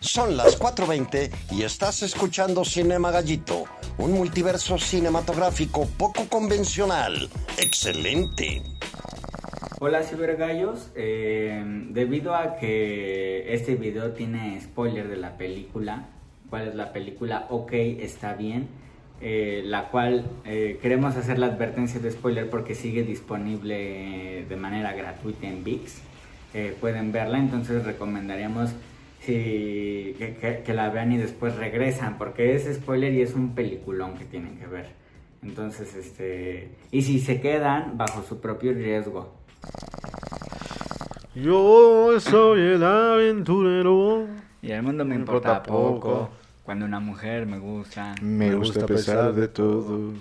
Son las 4.20 y estás escuchando Cinema Gallito, un multiverso cinematográfico poco convencional. ¡Excelente! Hola cibergallos, eh, debido a que este video tiene spoiler de la película, ¿cuál es la película? Ok, está bien, eh, la cual eh, queremos hacer la advertencia de spoiler porque sigue disponible de manera gratuita en VIX, eh, pueden verla, entonces recomendaríamos si, que, que- que la vean y después regresan, porque es spoiler y es un peliculón que tienen que ver. Entonces, este, y si se quedan bajo su propio riesgo. Yo soy el aventurero. Y el mundo me Me importa, importa poco. poco. Cuando una mujer me gusta. Me gusta a pesar de todo.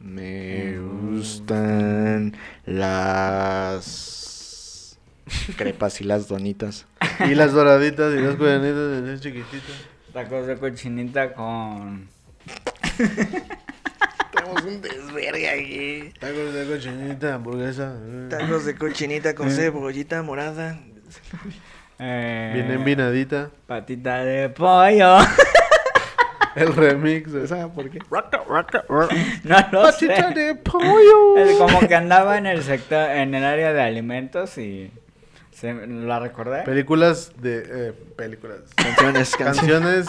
Me gustan las crepas y las donitas. Y las doraditas y las cuernitas de chiquititas. Tacos de cochinita con. Tenemos un desvergue aquí. Tacos de cochinita, hamburguesa. eh. Tacos de cochinita con cebollita morada. eh, Bien envinadita. Patita de pollo. El remix. de- ¿Sabes por qué? no lo Patita sé. de pollo. Es como que andaba en el sector, en el área de alimentos y. ¿Se la recordé? Películas de. eh, películas. Canciones, canciones.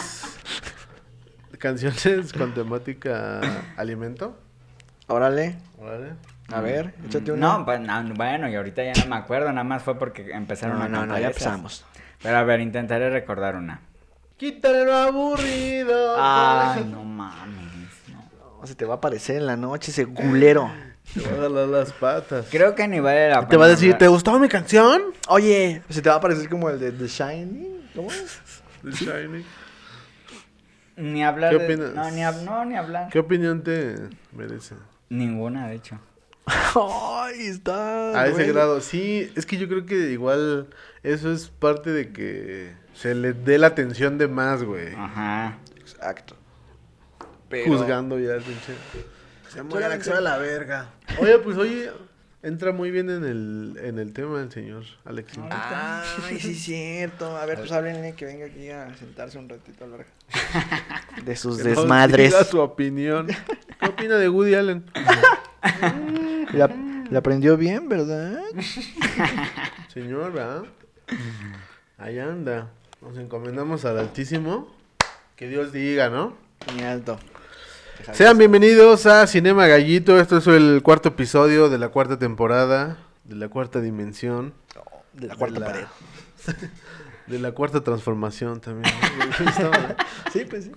Canciones. Canciones con temática alimento. Órale. Órale. A ver, échate una. No, pues no, bueno, y ahorita ya no me acuerdo, nada más fue porque empezaron no, a no, no, ya empezamos. Pero a ver, intentaré recordar una. Quítale lo aburrido. Ay, no mames. no. No, se te va a aparecer en la noche ese culero. Te va a jalar las patas. Creo que ni vale la pena. Te va a decir, ¿te gustó mi canción? Oye, se te va a aparecer como el de The Shining. ¿Cómo es? The Shining. Ni hablar ¿Qué de- opinas? No, ni, hab- no, ni hablar. ¿Qué opinión te merece? Ninguna, de hecho. Ay, está. A ese grado, sí, es que yo creo que igual eso es parte de que se le dé la atención de más, güey. Ajá. Exacto. Juzgando ya, pinche. Se Tú muere la que sea la verga. Oye, pues oye, entra muy bien en el, en el tema el señor Alex. Ay, sí, es cierto. A ver, pues háblenle que venga aquí a sentarse un ratito a hablar. De sus Que nos desmadres. diga su opinión. ¿Qué opina de Woody Allen? La, la aprendió bien, ¿verdad? Señor, ¿verdad? Ahí anda. Nos encomendamos al Altísimo. Que Dios diga, ¿no? Muy alto. Sean bienvenidos a Cinema Gallito. Esto es el cuarto episodio de la cuarta temporada, de la cuarta dimensión, De la cuarta de la- pared. de la cuarta transformación también. Sí, pues sí.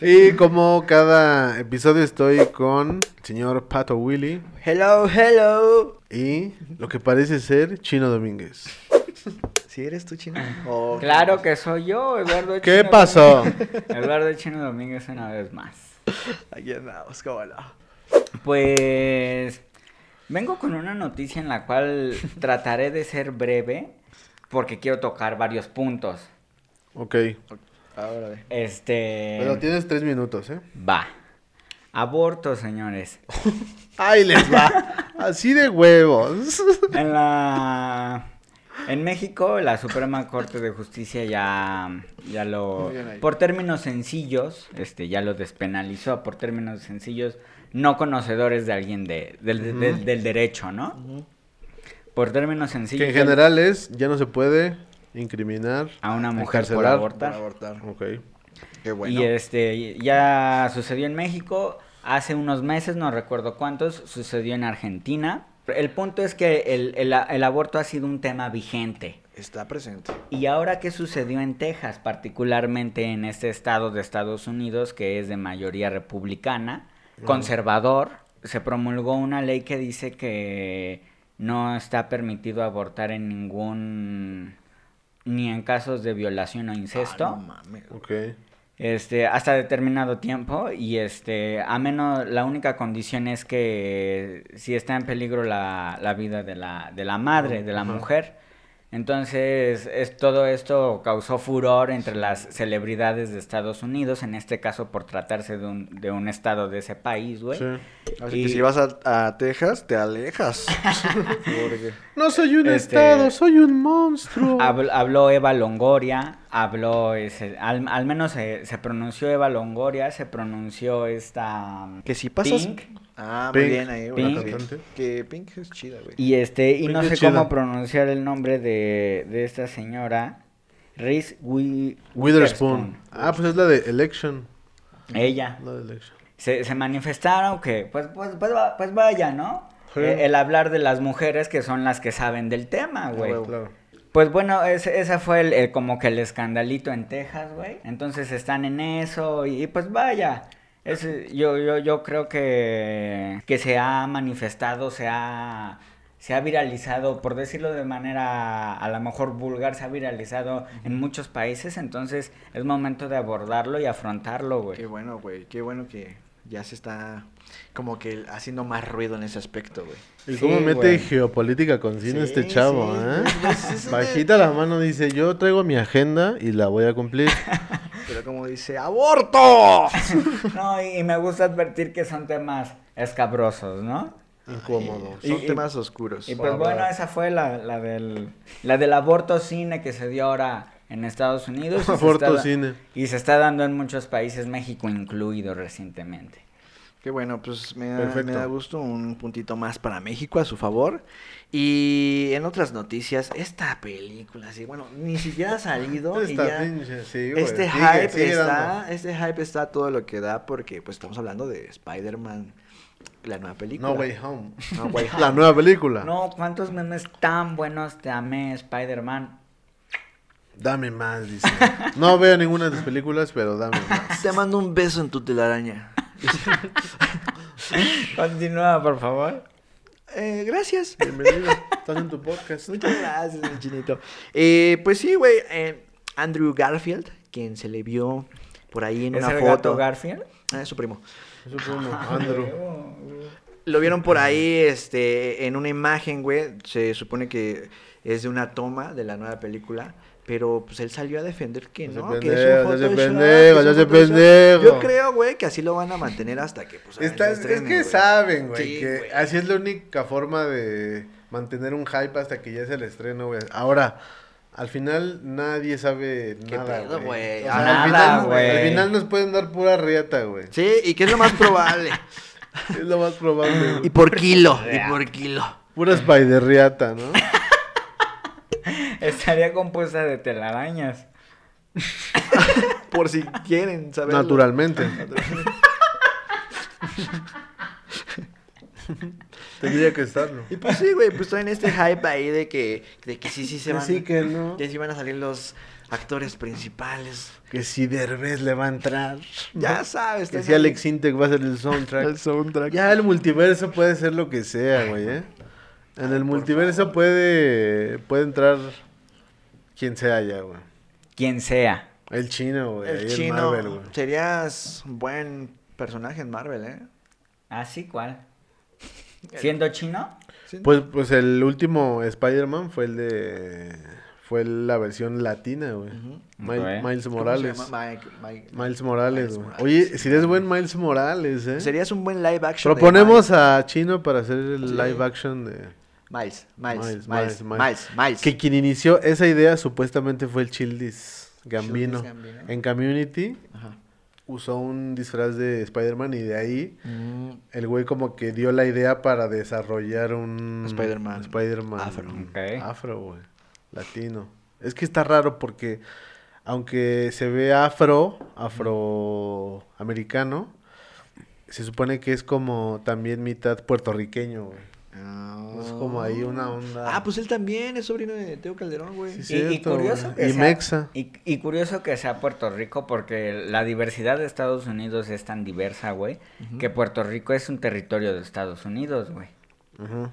y como cada episodio estoy con el señor Pato Willy Hello, hello. y lo que parece ser Chino Domínguez. ¿Sí eres tú, chino? Oh, Claro que soy yo, Eduardo ¿Qué Chino pasó? Domínguez. Eduardo Chino Domínguez una vez más. Aquí andamos, cómo no. Pues vengo con una noticia en la cual trataré de ser breve porque quiero tocar varios puntos. Ok, Ahora ve. Este pero tienes tres minutos, ¿eh? va. Aborto, señores. Ahí les va. Así de huevos. En la en México la Suprema Corte de Justicia ya ya lo por términos sencillos, este ya lo despenalizó por términos sencillos, no conocedores de alguien de, del, del- del derecho, ¿no? Por términos sencillos Que en general es, ya no se puede incriminar a una mujer por abortar. Por abortar. Ok. Qué bueno. Y este ya sucedió en México, hace unos meses, no recuerdo cuántos, sucedió en Argentina. El punto es que el, el- el aborto ha sido un tema vigente. Está presente. Y ahora qué sucedió en Texas, particularmente en este estado de Estados Unidos que es de mayoría republicana, conservador, se promulgó una ley que dice que no está permitido abortar en ningún ni en casos de violación o incesto. Ah, no mames. Ok. Este, hasta determinado tiempo y este, a menos, la única condición es que si está en peligro la, la vida de la, de la madre, de la mujer, Entonces, es, todo esto causó furor entre las celebridades de Estados Unidos, en este caso por tratarse de un, de un estado de ese país, güey. Sí. Así Y- que si vas a, a Texas, te alejas. Porque... No soy un Este- estado, soy un monstruo. Habl- habló Eva Longoria, habló, ese, al, al menos se, se pronunció Eva Longoria, se pronunció esta... Que si pasas... Pink. Ah, muy bien ahí, güey. Pink. Que Pink es chida, güey. Y este, y no sé cómo pronunciar el nombre de, de esta señora, Reese Wi- Witherspoon. Ah, pues es la de Election. Ella. La de Election. Se, se manifestaron que, pues, pues, pues, va- pues vaya, ¿no? Sí. Eh, el hablar de las mujeres que son las que saben del tema, güey. huevo. Claro. Pues bueno, ese, ese fue el, el- como que el escandalito en Texas, güey. Entonces están en eso y, pues vaya. Ese- yo, yo, yo creo que, que se ha manifestado, se ha, se ha viralizado, por decirlo de manera a lo mejor vulgar, se ha viralizado en muchos países. Entonces es momento de abordarlo y afrontarlo, güey. Qué bueno, güey. Qué bueno que ya se está como que haciendo más ruido en ese aspecto, güey. ¿Y Sí, cómo mete güey. geopolítica con cine Sí, este chavo, sí, eh? pues, es una- Bajita la mano dice, yo traigo mi agenda y la voy a cumplir. Pero como dice, ¡aborto! No, y, y me gusta advertir que son temas escabrosos, ¿no? Incómodo. Son Y- y- temas oscuros. Y pues bueno, esa fue la, la del la del aborto cine que se dio ahora en Estados Unidos. y se Aborto está cine. Y se está dando en muchos países, México incluido recientemente. Qué bueno, pues me da, me da gusto un puntito más para México a su favor. Y en otras noticias, esta película, sí, bueno, ni siquiera ha salido y Esta ya pinche, sí, güey, este sigue, hype sigue está, dando. este hype está todo lo que da porque pues estamos hablando de Spider-Man, la nueva película. No Way Home. No Way Home. La nueva película. No, ¿cuántos memes tan buenos te amé, Spider-Man? Dame más, dice. No veo ninguna de tus películas, pero dame más. Te mando un beso en tu telaraña. Continúa, por favor. Eh, gracias. Bienvenido. Estás en tu podcast. Muchas gracias, mi chinito. Eh, pues sí, güey. eh, Andrew Garfield, quien se le vio por ahí en ¿Es una el foto. gato Garfield? Ah, es su primo. Fue uno, Andrew. Lo vieron por ahí, este, en una imagen, güey. Se supone que es de una toma de la nueva película. Pero pues él salió a defender que no, que es un ya se Photoshop, pendejo, pendejo. Yo creo, güey, que así lo van a mantener hasta que pues Está- es que saben, güey, Sí, que así es la única forma de mantener un hype hasta que ya es el estreno, güey. Ahora, al final nadie sabe ¿Qué nada, güey? O sea, Nada, al, final, güey. al final nos pueden dar pura riata, güey. Sí, y que es lo más probable. Es lo más probable. y por kilo, y por kilo. Pura spider riata, ¿no? Estaría compuesta de telarañas. Por si quieren saber. Naturalmente. Tendría que estarlo. Y pues sí, güey, pues traen este hype ahí de que, de que sí, sí se van. Sí que no. Que sí van a salir los actores principales. Que si Derbez le va a entrar. Ya ¿no? sabes. Que si ahí Alex Intec va a ser el soundtrack. el soundtrack. Ya el multiverso puede ser lo que sea, güey, ¿eh? En el multiverso puede puede entrar quien sea ya, güey. Quien sea. El chino, güey. El chino. Marvel, güey. serías un buen personaje en Marvel, ¿eh? ¿Así cuál? ¿Siendo chino? Sí. Pues, pues el último Spider-Man fue el de... Fue la versión latina, güey. Mil-. Miles ¿Cómo Morales. se llama? Mike- Mike- Miles Morales, Miles güey. Morales. Oye, si eres buen Miles Morales, ¿eh? Serías un buen live action. de Proponemos a Chino para hacer el Sí. live action de... Miles, Miles, Miles, Miles, Miles, Miles, Miles. Miles. Que quien inició esa idea supuestamente fue el Childis Gambino. En Community Ajá. usó un disfraz de Spider-Man y de ahí Mm, el güey como que dio la idea para desarrollar un Spider-Man. Spider-Man Afro. Ok. afro, güey, latino. Es que está raro porque aunque se ve afro, afroamericano, se supone que es como también mitad puertorriqueño, güey. Es como ahí una onda. Ah, pues él también es sobrino de Teo Calderón, güey. Sí, Y- y, curioso güey. que Y sea, Mexa. Y, y curioso que sea Puerto Rico porque la diversidad de Estados Unidos es tan diversa, güey, que Puerto Rico es un territorio de Estados Unidos, güey. Ujú.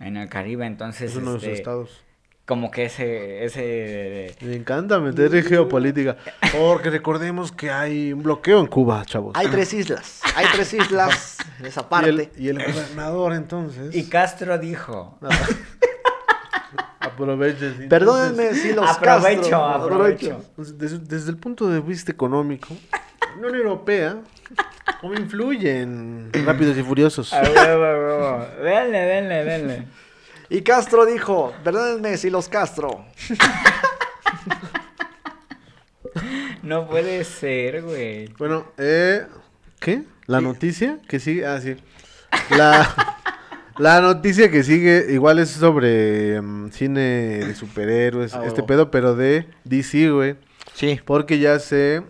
En el Caribe, entonces Es uno de sus este, estados. Como que ese ese Me encanta meter en geopolítica. Porque recordemos que hay un bloqueo en Cuba, chavos. Hay tres islas. Hay tres islas en esa Y el, parte. y el gobernador entonces. y Castro dijo, Aproveches. Entonces, Perdónenme si los Aprovecho, castro. aprovecho. Entonces, Desde, desde el punto de vista económico, la Unión Europea, ¿cómo influye en Rápidos y Furiosos? A huevo, a Y Castro dijo, perdónenme si los castro. No puede ser, güey. Bueno, eh, ¿qué? ¿La noticia que sigue? Ah, sí. La, la noticia que sigue igual es sobre mm, cine de superhéroes, Ah, este huevo. pedo, pero de DC, güey. Sí. Porque ya se,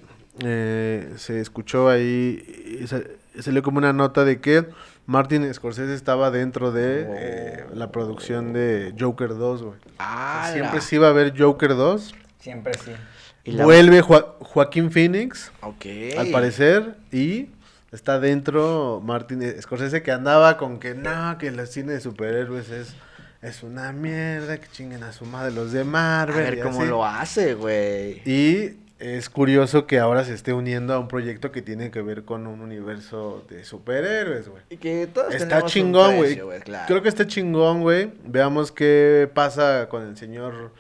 eh, se escuchó ahí, y se, salió como una nota de que Martin Scorsese estaba dentro de eh, la producción de Joker 2, güey. Ah, Siempre se iba a ver Joker 2. Siempre sí. Y la- Vuelve Joa- Joaquín Phoenix, Ok. al parecer, y está dentro Martin Scorsese que andaba con que no, que el cine de superhéroes es, es una mierda, que chinguen a su madre los de A Marvel. ver y cómo así. lo hace, güey. Y es curioso que ahora se esté uniendo a un proyecto que tiene que ver con un universo de superhéroes, güey. Y que todos Está chingón, güey. claro. Creo que está chingón, güey. Veamos qué pasa con el señor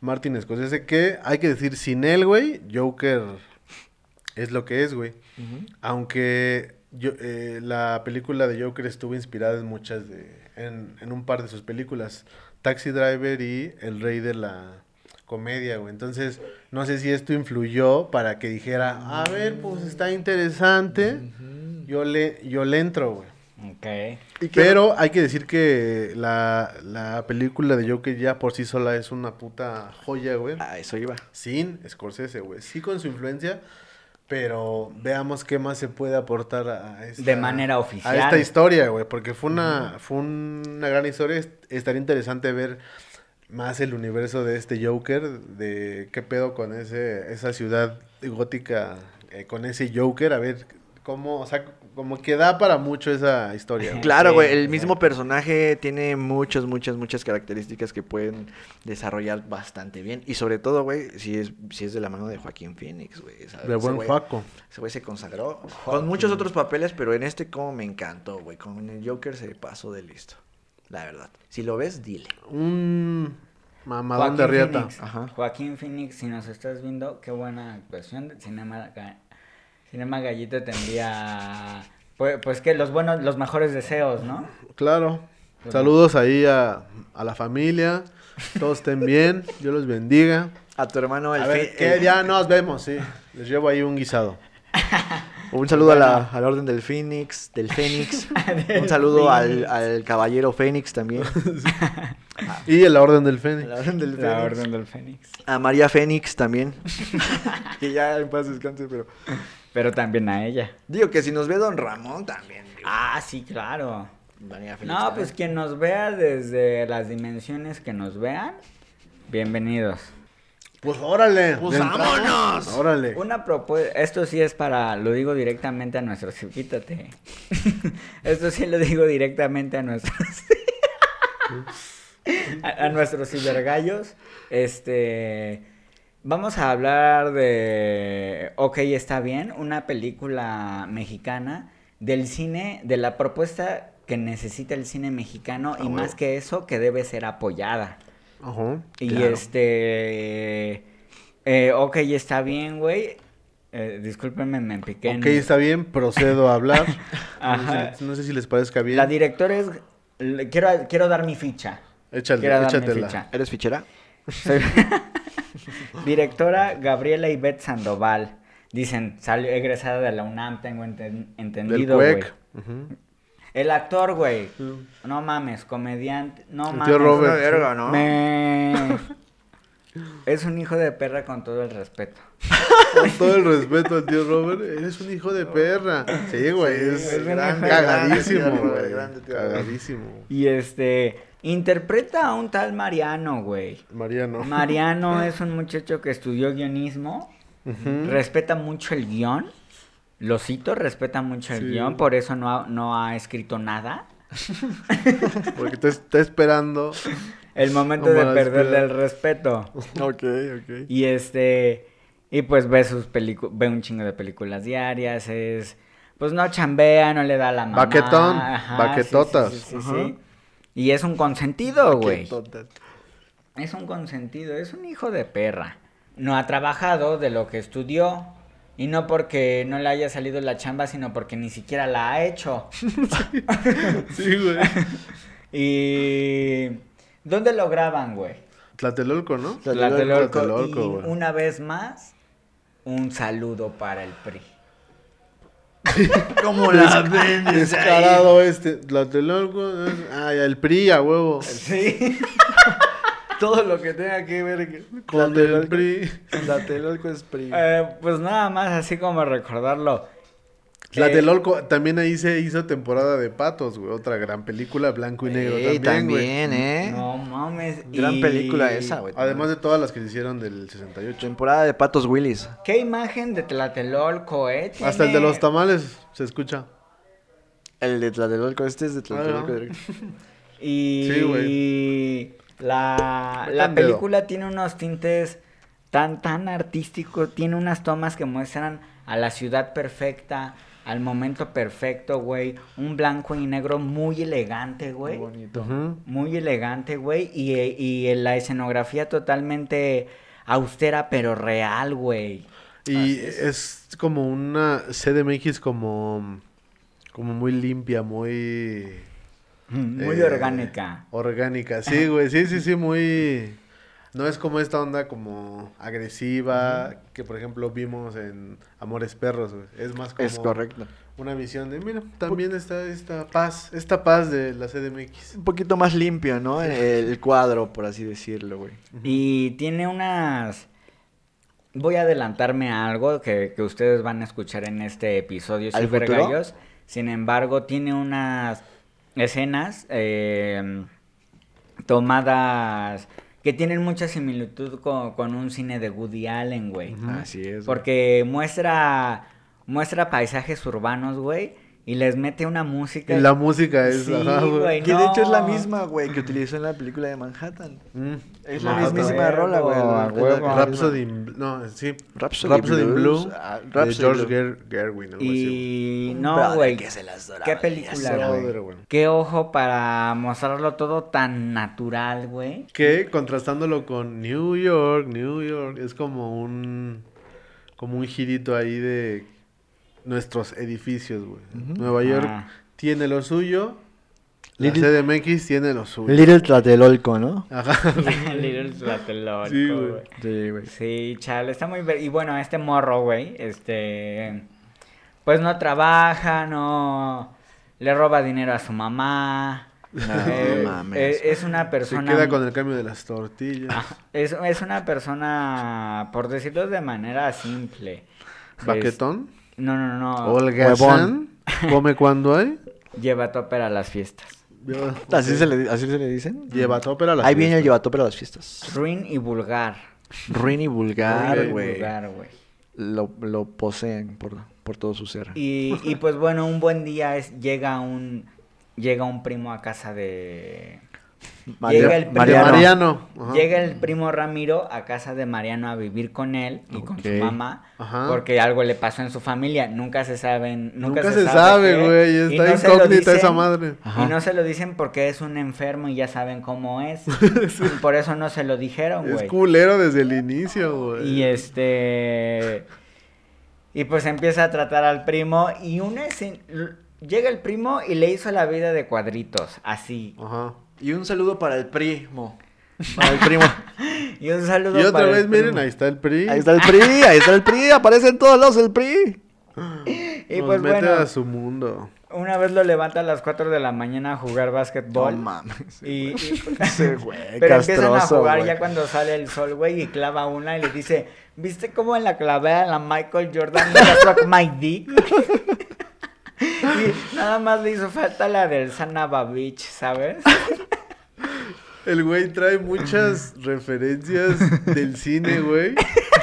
Martin Scorsese. Que hay que decir, sin él, güey, Joker es lo que es, güey. Aunque yo, eh, la película de Joker estuvo inspirada en muchas de... En, en un par de sus películas. Taxi Driver y El Rey de la Comedia, güey. Entonces, no sé si esto influyó para que dijera, a ver, pues está interesante. Yo le, yo le entro, güey. Ok. ¿Y qué- Pero hay que decir que la, la película de Joker ya por sí sola es una puta joya, güey. A eso iba. Sin Scorsese, güey. Sí con su influencia, pero veamos qué más se puede aportar a, esta... De manera oficial. A esta historia, güey, porque fue una, fue una gran historia. Est- Estaría interesante ver más el universo de este Joker, de qué pedo con ese esa ciudad gótica, eh, con ese Joker, a ver cómo, o sea, como que da para mucho esa historia. Claro, Sí, güey, el sí. mismo personaje tiene muchas, muchas, muchas características que pueden desarrollar bastante bien. Y sobre todo, güey, si es, si es de la mano de Joaquín Phoenix, güey. De Ese buen Juaco. Ese güey se consagró con muchos otros papeles, pero en este como me encantó, güey. Con el Joker se pasó de listo. La verdad. Si lo ves, dile. Un mamadón de riata. Phoenix. Ajá. Joaquín Phoenix, si nos estás viendo, qué buena actuación. de Cinema, Cinema Gallito tendría. Pues, pues que los buenos, los mejores deseos, ¿no? Claro. Saludos ahí a, a la familia. Todos estén bien. Dios los bendiga. A tu hermano, el A ver, el- ya nos vemos, sí. Les llevo ahí un guisado. Un saludo a la, al orden del Fénix, del Fénix. Un saludo al, al caballero Fénix también. Y orden del A Fénix. la orden del La Fénix. Orden del Fénix. A María Fénix también. que ya en paz descanse, pero. Pero también a ella. Digo que si nos ve Don Ramón también. digo, Ah, sí, claro. María Fénix No, también. pues quien nos vea desde las dimensiones que nos vean, bienvenidos. Pues órale. Pues vámonos. Órale. Una propuesta, esto sí es para, lo digo directamente a nuestros, quítate. esto sí lo digo directamente a nuestros, a, a nuestros cibergallos. Este, vamos a hablar de, ok, está bien, una película mexicana del cine, de la propuesta que necesita el cine mexicano y más que eso, que debe ser apoyada. Ajá. Y Claro. este. Eh, ok, está bien, güey. Eh, discúlpenme, me piqué. en- Ok, está bien, procedo a hablar. Ajá. No sé, no sé si les parezca bien. La directora es. Quiero, quiero dar mi ficha. Échale, quiero dar mi échatela. ficha. ¿Eres fichera? Soy- directora Gabriela Ivette Sandoval. Dicen, salió egresada de la UNAM, tengo enten- Del entendido, güey. CUEC. Ujú. El actor, güey. No mames, comediante. No El mames. tío Robert. Una verga, ¿no? Me... Es un hijo de perra con todo el respeto. Con todo el respeto al tío Robert, eres un hijo de perra. Sí, güey, es, es un gran- hijo de- cagadísimo, güey. Cagadísimo. Y este, interpreta a un tal Mariano, güey. Mariano. Mariano es un muchacho que estudió guionismo, respeta mucho el guion, lo cito, respeta mucho el Sí. guion, por eso no ha, no ha escrito nada. Porque te está esperando. El momento de perderle el respeto. Ok, ok. Y este, y pues ve sus películas, ve un chingo de películas diarias, es, pues no chambea, no le da la mamá. Baquetón, ajá, baquetotas. Sí, sí. Y es un consentido, güey. Es un consentido, es un hijo de perra. No ha trabajado de lo que estudió. Y no porque no le haya salido la chamba, sino porque ni siquiera la ha hecho. Sí, güey. y... ¿Dónde lo graban, güey? Tlatelolco, ¿no? Tlatelolco. Tlatelolco, Y güey. una vez más, un saludo para el PRI. ¿Cómo la ven? Descarado este. Tlatelolco. Ah, el PRI, a huevo. Sí. Todo lo que tenga que ver Con el PRI. Tlatelolco es PRI. Eh, pues nada más así como recordarlo. Tlatelolco, también ahí se hizo temporada de Patos, güey. Otra gran película, blanco y negro Ey, también, güey. también, ¿eh? No mames. Gran y- película esa, güey. Además de todas las que se hicieron del 68. Temporada de Patos Willis. ¿Qué imagen de Tlatelolco, eh? Hasta el de los tamales se escucha. El de Tlatelolco, este es de Tlatelolco. Ah, Y Sí, güey. La, la película tiene unos tintes tan, tan artísticos, tiene unas tomas que muestran a la ciudad perfecta, al momento perfecto, güey. Un blanco y negro muy elegante, güey. bonito. Ujú. Muy elegante, güey. Y, y la escenografía totalmente austera, pero real, güey. Y es como una CDMX como, como muy limpia, muy... Muy eh, orgánica. Orgánica, sí, güey. Sí, sí, sí, muy... No es como esta onda como agresiva que, por ejemplo, vimos en Amores Perros, güey. Es más como Es correcto. una visión de, mira, también está esta paz, esta paz de la CDMX. Un poquito más limpio, ¿no? El cuadro, por así decirlo, güey. Y tiene unas... Voy a adelantarme a algo que, que ustedes van a escuchar en este episodio, ¿Al. Sin embargo, tiene unas escenas eh, tomadas que tienen mucha similitud con, con un cine de Woody Allen, güey. Así es. Porque muestra, muestra paisajes urbanos, güey, y les mete una música. Y la música es... Sí, ajá, güey. Que de hecho es la no. misma, güey, que utilizó en la película de Manhattan. Mm. Es la mismísima huevo, rola, güey. a la- huevo. la- la Rhapsody no, sí. Rhapsody in Blues, Blue. ah, de Rhapsody George Blue. Ger- Gerwin, algo. Y no, güey. que se las doraba Qué película, güey. Qué ojo para mostrarlo todo tan natural, güey. Que contrastándolo con New York, New York, es como un como un girito ahí de nuestros edificios, güey. Nueva York Ah. tiene lo suyo, la Little- CDMX tiene lo suyo. Little Tlatelolco, ¿no? Ajá. Little Tlatelolco, Sí, güey. Sí, güey. Sí, chale, está muy... Y bueno, este morro, güey, este... Pues no trabaja, no... Le roba dinero a su mamá. No, eh, mames. eh, es una Se persona... queda con el cambio de las tortillas. Ah, es, es una persona, por decirlo de manera simple. Baquetón. Es- No, no, no. Holgazán. Come cuando hay. Lleva topper a las fiestas. Lleva, ¿Así, se le, ¿Así se le dicen? Lleva topper a la Ahí viene el fiesta. llevatope a las fiestas. Ruin y vulgar. Ruin y vulgar, Ruin y güey. vulgar, güey. Lo, lo poseen por, por todo su ser. Y, y pues bueno, un buen día es, llega un llega un primo a casa de Llega el De Mariano. Llega el primo Ramiro a casa de Mariano a vivir con él y con su mamá Ajá. porque algo le pasó en su familia, nunca se saben, nunca, Nunca se sabe, güey. y Está no se lo incógnita esa dicen, madre. Ajá. Y no se lo dicen porque es un enfermo y ya saben cómo es. Y por eso no se lo dijeron, Es güey. culero desde el inicio, güey. Y este. Y pues empieza a tratar al primo. Y una escena- Llega el primo y le hizo la vida de cuadritos. Así. Ajá. Y un saludo para el primo. Para el primo. Y un saludo Y otra para el vez, miren, primo. ahí está el PRI. Ahí está el PRI, ahí está el PRI, aparece en todos lados el PRI. Y Nos pues mete bueno, a su mundo. una vez lo levanta a las 4 de la mañana a jugar básquetbol. No mames. Y, y- Ese güey, pero empiezan a castroso, jugar güey. ya cuando sale el sol, güey, y clava una y le dice, ¿viste cómo en la clavea la Michael Jordan suck my dick? y nada más le hizo falta la del Sanaba Beach, ¿sabes? El güey trae muchas referencias del cine, güey,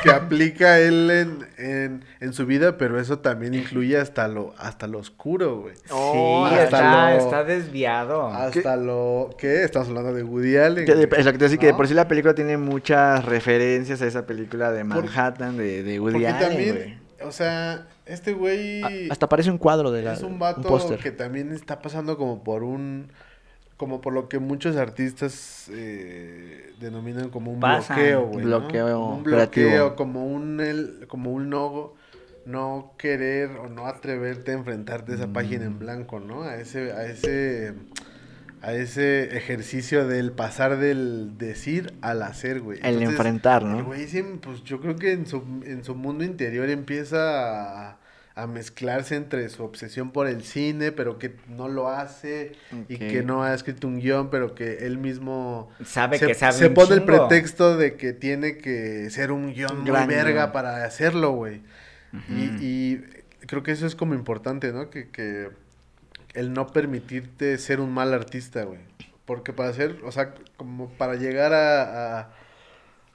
que aplica él en, en, en su vida, pero eso también incluye hasta lo, hasta lo oscuro, güey. Oh, sí, hasta está, lo- está desviado. Hasta lo... ¿Qué? Estamos hablando de Woody Allen. Que es lo que te decía, que por sí la película tiene muchas referencias a esa película de Manhattan, de, de Woody Porque Allen, también, güey. O sea, este güey... A- Hasta parece un cuadro de la es un vato póster. que también está pasando como por un como por lo que muchos artistas eh, denominan como un Pasan. bloqueo, güey. ¿no? Bloqueo Como un creativo. bloqueo, como un, el- como un no, no querer o no atreverte a enfrentarte a esa página Mm. en blanco, ¿no? A ese, a ese, a ese ejercicio del pasar del decir al hacer, güey. El Entonces, enfrentar, ¿no? el güey, pues yo creo que en su, en su mundo interior empieza a, a mezclarse entre su obsesión por el cine, pero que no lo hace, y que no ha escrito un guion, pero que él mismo Sabe se, que sabe se un pone el pretexto de que tiene que ser un guion muy verga guion. para hacerlo, güey. Y, y creo que eso es como importante, ¿no? Que, que el no permitirte ser un mal artista, güey. Porque para ser, o sea, como para llegar a, a,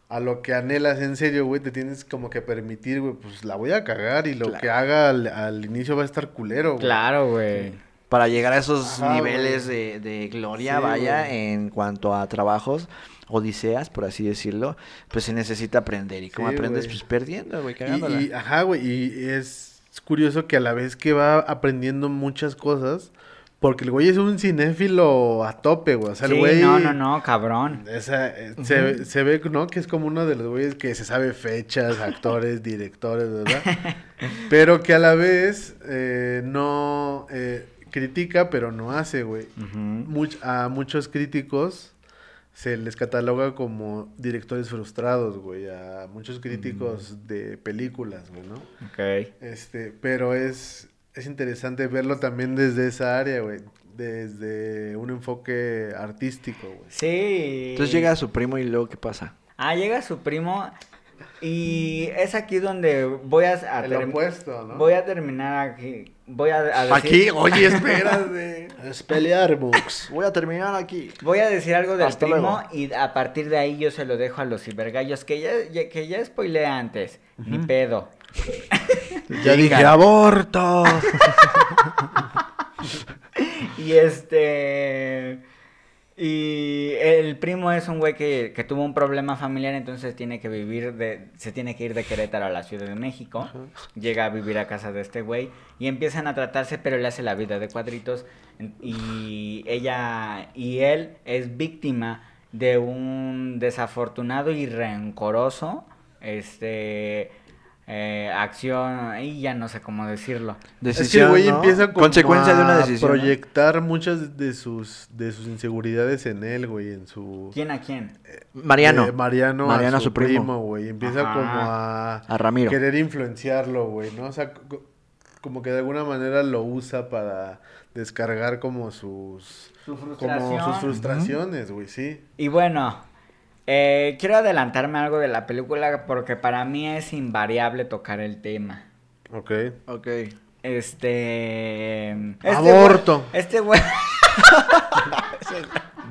a lo que anhelas en serio, güey, te tienes como que permitir, güey, pues la voy a cagar y lo Claro. que haga al, al inicio va a estar culero, güey. Claro, güey. Para llegar a esos Ajá, niveles de, de gloria, Sí, vaya, güey. en cuanto a trabajos, odiseas, por así decirlo, pues se necesita aprender. ¿Y cómo Sí, aprendes? güey. Pues perdiendo, güey, Y, cagándola. y, ajá, güey, y es curioso que a la vez que va aprendiendo muchas cosas, porque el güey es un cinéfilo a tope, güey. O sea, el sí, güey... no, no, no, cabrón. Esa, eh, se, ve- se ve, ¿no? Que es como uno de los güeyes que se sabe fechas, actores, directores, ¿verdad? Pero que a la vez eh, no eh, critica, pero no hace, güey. Much- a muchos críticos se les cataloga como directores frustrados, güey. A muchos críticos de películas, güey, ¿no? Ok. Este, pero es, es interesante verlo también desde esa área, güey. Desde un enfoque artístico, güey. Sí. Entonces llega su primo y luego, ¿qué pasa? Ah, llega su primo y es aquí donde voy a, a El opuesto, ¿no? Voy a terminar aquí. Voy a, a decir, Aquí, oye, espérate. Es pelear, Bux. Voy a terminar aquí. Voy a decir algo del Hasta primo luego. y a partir de ahí yo se lo dejo a los cibergallos que ya, ya- que ya spoileé antes. Ni pedo. Ya dije aborto. Y este. Y el primo es un güey que, que tuvo un problema familiar, entonces tiene que vivir de. Se tiene que ir de Querétaro a la Ciudad de México. Llega a vivir a casa de este güey. Y empiezan a tratarse, pero le hace la vida de cuadritos. Y ella y él es víctima de un desafortunado y rencoroso. Este. Eh, acción. Y ya no sé cómo decirlo. es que el Decisión, güey ¿no? empieza como Consecuencia de una a decisión. ¿no? proyectar muchas de sus de sus inseguridades en él, güey, en su ¿Quién a quién? Mariano. de Mariano, Mariano a su, primo, güey. Empieza Ajá. como a A Ramiro. querer influenciarlo, güey, ¿no? O sea, co- como que de alguna manera lo usa para descargar como sus Su como sus frustraciones, güey, sí. Y bueno, eh, quiero adelantarme algo de la película porque para mí es invariable tocar el tema. Ok. Ok. Este. este Aborto. güey- Este güey.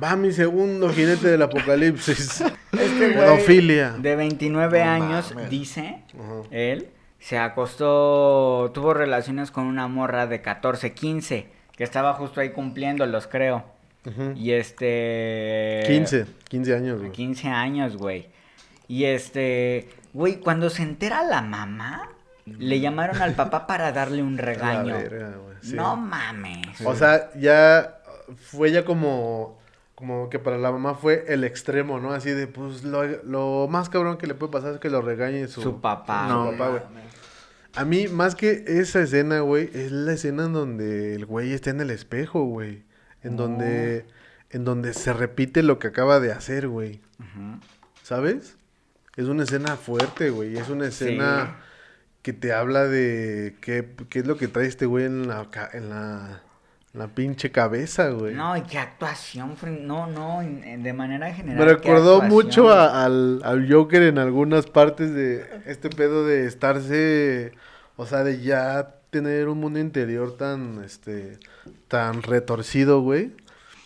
Va mi segundo jinete del apocalipsis. Este güey. Pedofilia. De 29 No años, dice Ajá. él, se acostó. Tuvo relaciones con una morra de 14, 15, que estaba justo ahí cumpliéndolos, creo. Y este. 15, 15 años, güey. 15 años, güey. Y este, güey, cuando se entera la mamá, le llamaron al papá para darle un regaño. La verga, güey, sí. No mames. O sea, ya fue ya como, como que para la mamá fue el extremo, ¿no? Así de, pues, lo, lo más cabrón que le puede pasar es que lo regañe su, Su papá. su No, papá, güey. A mí, más que esa escena, güey, es la escena en donde el güey está en el espejo, güey. En donde, en donde se repite lo que acaba de hacer, güey. ¿Sabes? Es una escena fuerte, güey. Es una escena que te habla de qué, qué es lo que trae este güey en la, en la, en la pinche cabeza, güey. No, y qué actuación, no, no, de manera general. Me recordó mucho a- al, al Joker en algunas partes de este pedo de estarse, o sea, de ya tener un mundo interior tan, este, tan retorcido, güey.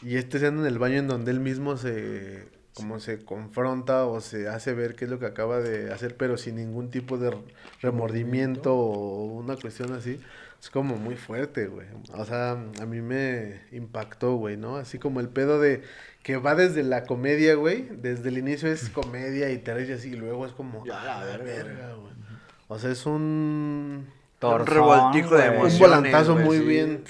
Y este escena en el baño en donde él mismo se, como se confronta o se hace ver qué es lo que acaba de hacer, pero sin ningún tipo de remordimiento o una cuestión así. Es como muy fuerte, güey. O sea, a mí me impactó, güey, ¿no? Así como el pedo de que va desde la comedia, güey. Desde el inicio es comedia y te ríes así, y luego es como, Ya, "Ah, la verga, güey. O sea, es un, Torzón, Un revoltijo de güey. un emociones, volantazo güey, muy sí. bien.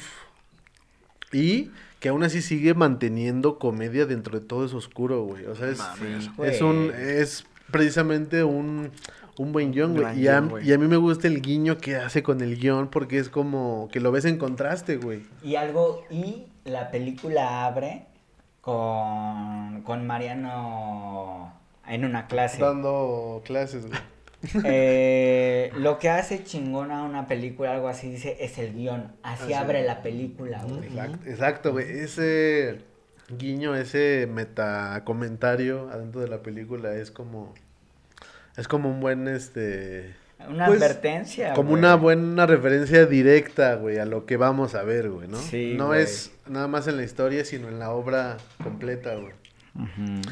Y que aún así sigue manteniendo comedia dentro de todo eso oscuro, güey. O sea, es, Mames. es un, es precisamente un, un buen guion, güey. Gran Y, a- guion, güey. y a mí me gusta el guiño que hace con el guion porque es como que lo ves en contraste, güey. Y algo, y la película abre con, con Mariano en una clase. Dando clases, güey. Eh, lo que hace chingona una película, algo así, dice, es el guion. Así abre la película, güey. Exacto, exacto, güey. Ese guiño, ese meta comentario adentro de la película es como es como un buen este Una Pues, advertencia. como güey. una buena referencia directa, güey, a lo que vamos a ver, güey, ¿no? Sí, no güey. es nada más en la historia, sino en la obra completa, güey. Ujú.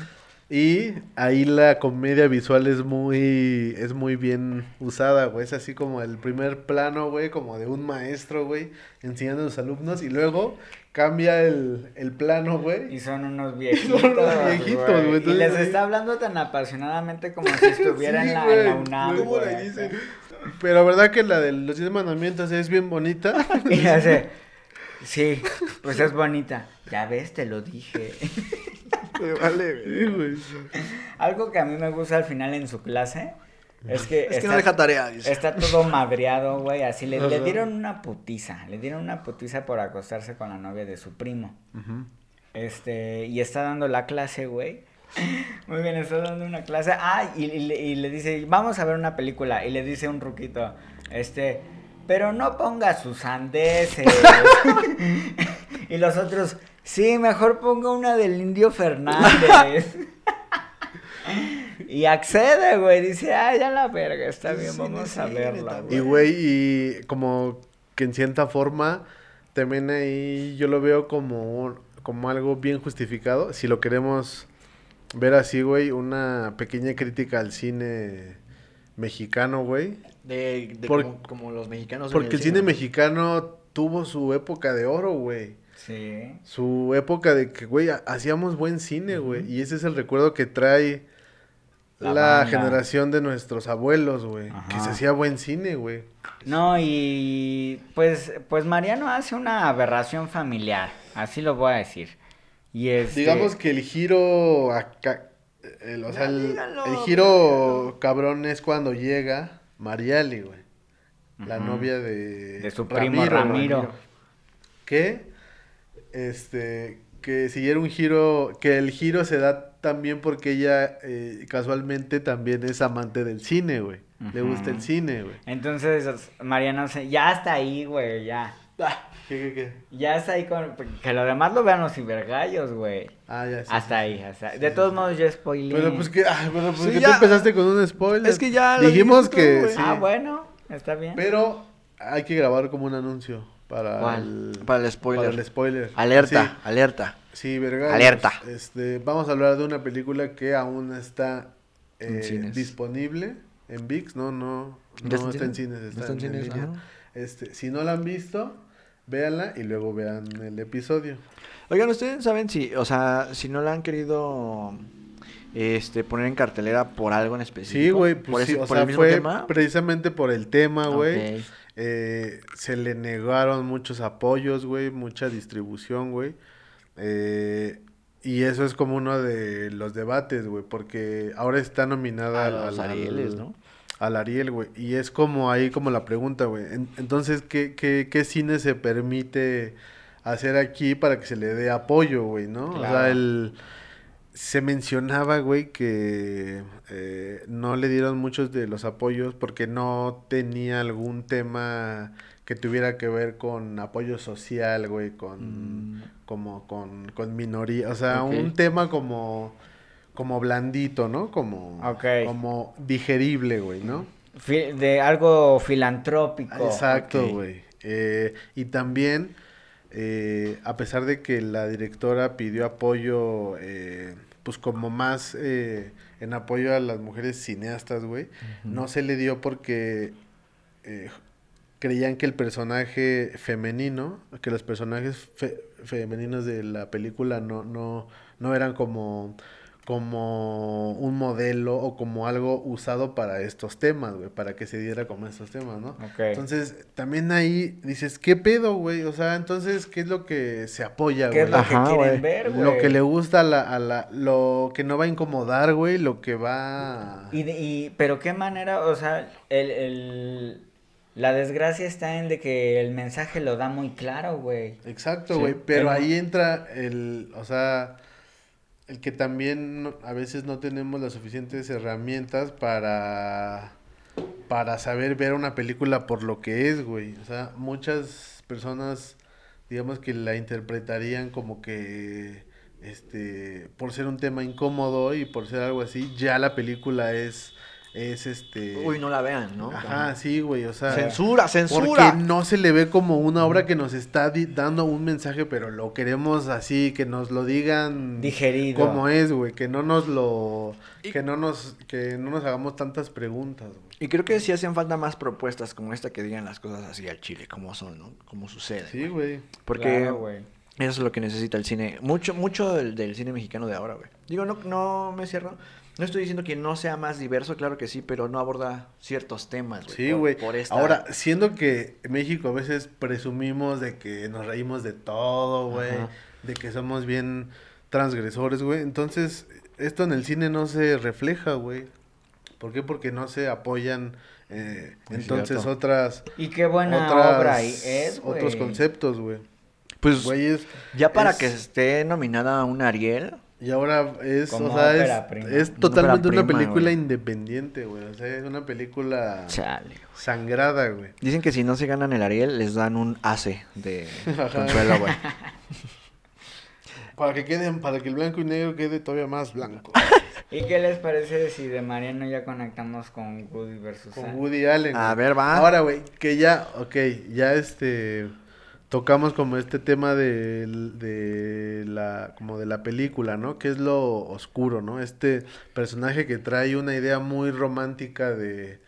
Y ahí la comedia visual es muy es muy bien usada, güey. Es así como el primer plano, güey, como de un maestro, güey, enseñando a sus alumnos y luego cambia el, el plano, güey. Y son unos viejitos. Son unos viejitos, güey, Y les está hablando tan apasionadamente como si estuviera Sí, en, la, en la UNAM. ¿cómo güey. Pero verdad que la de los diez mandamientos es bien bonita. Y hace, sí, pues es bonita. Ya ves, te lo dije. Me vale, güey. Algo que a mí me gusta al final en su clase es que, Es que está, no deja tarea, dice. está todo madreado, güey. Así le, dieron una putiza. Le dieron una putiza por acostarse con la novia de su primo. Este, y está dando la clase, güey. Muy bien, está dando una clase. Ah, y, y le- y le dice, vamos a ver una película. Y le dice un ruquito, este, pero no ponga sus andeses. y los otros, sí, mejor ponga una del Indio Fernández. y accede, güey. Dice, ah, ya la verga, está bien, Sí, vamos sí, a verla. neta, Y güey. güey, y como que en cierta forma, también ahí yo lo veo como, como algo bien justificado. Si lo queremos ver así, güey, una pequeña crítica al cine mexicano, güey. De, de Por- como, como los mexicanos. Porque el cine ¿no? mexicano tuvo su época de oro, güey. Sí. Su época de que, güey, ha- hacíamos buen cine, güey. Y ese es el recuerdo que trae La generación de nuestros abuelos, güey. Que se hacía buen cine, güey. No, y pues, pues Mariano hace una aberración familiar, así lo voy a decir. Y este, Digamos que el giro acá, el, o sea, el, giro cabrón es cuando llega Mariali, güey. La novia de... De su primo Ramiro. Que, este, que siguiera un giro, que el giro se da también porque ella eh, casualmente también es amante del cine, güey. Le gusta el cine, güey. entonces Mariano se, ya está ahí, güey, ya. ¿Qué, qué, qué? Ya está ahí con, que lo demás lo vean los cibergallos, güey. Ah, ya sí, Hasta sí, ahí, hasta De todos modos yo spoilé. Pero pues que, ah, pero pues Sí, que ya. tú empezaste con un spoiler. Es que ya lo dijimos tú, que sí. Ah, bueno, está bien. Pero hay que grabar como un anuncio para ¿Cuál? el Para el spoiler. para el spoiler. Alerta, alerta. Sí, verga. Alerta. Este, vamos a hablar de una película que aún está eh, disponible en VIX, no, no, ¿Ya no está está en cines? cines, ¿No está, está en en, cines? Este, si no la han visto, véanla y luego vean el episodio. Oigan, ¿ustedes saben si, o sea, si no la han querido este, poner en cartelera por algo en específico? Sí, güey, ¿Por, pues sí, o por sea, el mismo fue tema? precisamente por el tema, güey. Eh, se le negaron muchos apoyos, güey, mucha distribución, güey. Eh, y eso es como uno de los debates, güey, porque ahora está nominada A los al- Arieles, al- ¿no? Al Ariel, güey. Y es como ahí como la pregunta, güey. En- entonces, ¿qué, qué, ¿qué cine se permite hacer aquí para que se le dé apoyo, güey, no? O sea, el... Se mencionaba, güey, que eh, no le dieron muchos de los apoyos porque no tenía algún tema que tuviera que ver con apoyo social, güey, con Mm. como con, con minoría, o sea, un tema como como blandito, ¿no? Como como digerible, güey, ¿no? Fi- de algo filantrópico. Exacto, güey. Eh, y también, eh, a pesar de que la directora pidió apoyo, eh, pues como más eh, en apoyo a las mujeres cineastas, güey, no se le dio porque eh, creían que el personaje femenino, que los personajes fe- femeninos de la película no, no, no eran como como un modelo o como algo usado para estos temas, güey, para que se diera como estos temas, ¿no? Ok. Entonces, también ahí dices, ¿qué pedo, güey? O sea, entonces, ¿qué es lo que se apoya, ¿Qué es güey? lo Ajá, que quieren güey. ver, güey? Lo que le gusta a la, a la, lo que no va a incomodar, güey, lo que va... Y, de- y- pero qué manera, o sea, el, el- la desgracia está en de que el mensaje lo da muy claro, güey. Exacto, Sí. güey, pero ahí entra el, o sea, el que también a veces no tenemos las suficientes herramientas para, para saber ver una película por lo que es, güey. O sea, muchas personas, digamos que la interpretarían como que, este, por ser un tema incómodo y por ser algo así, ya la película es, es este... Uy, no la vean, ¿no? Ajá, sí, güey, o sea... Censura, censura. Porque no se le ve como una obra que nos está dando un mensaje, pero lo queremos así, que nos lo digan Digerido. como es, güey, que no nos lo que no nos que no nos hagamos tantas preguntas, güey. Y creo que sí hacen falta más propuestas como esta que digan las cosas así al chile, como son, ¿no? Como sucede. Sí, güey. Porque Claro, güey. eso es lo que necesita el cine. Mucho, mucho del, del cine mexicano de ahora, güey. Digo, no, no me cierro. No estoy diciendo que no sea más diverso, claro que sí, pero no aborda ciertos temas, güey. Sí, por- güey. por esta- Ahora, siendo que en México a veces presumimos de que nos reímos de todo, güey, de que somos bien transgresores, güey. Entonces, esto en el cine no se refleja, güey. ¿Por qué? Porque no se apoyan eh, Es entonces cierto. otras Y qué buena otras obra ahí es, güey. otros conceptos, güey. Pues Güeyes, ya para es- que esté nominada a un Ariel, Y ahora es, Como o sea, ópera es, prima. es Una totalmente una película güey. independiente, güey. O sea, es una película chale. sangrada, güey. Dicen que si no se ganan el Ariel, les dan un ace de consuelo, güey. Para que queden, para que el blanco y negro quede todavía más blanco. ¿Y qué les parece si de Mariano ya conectamos con Woody versus Con? Woody Allen. A ver, va. Ahora, güey, que ya, ok, ya este tocamos como este tema de, de la como de la película, ¿no? Que es lo oscuro, ¿no? Este personaje que trae una idea muy romántica de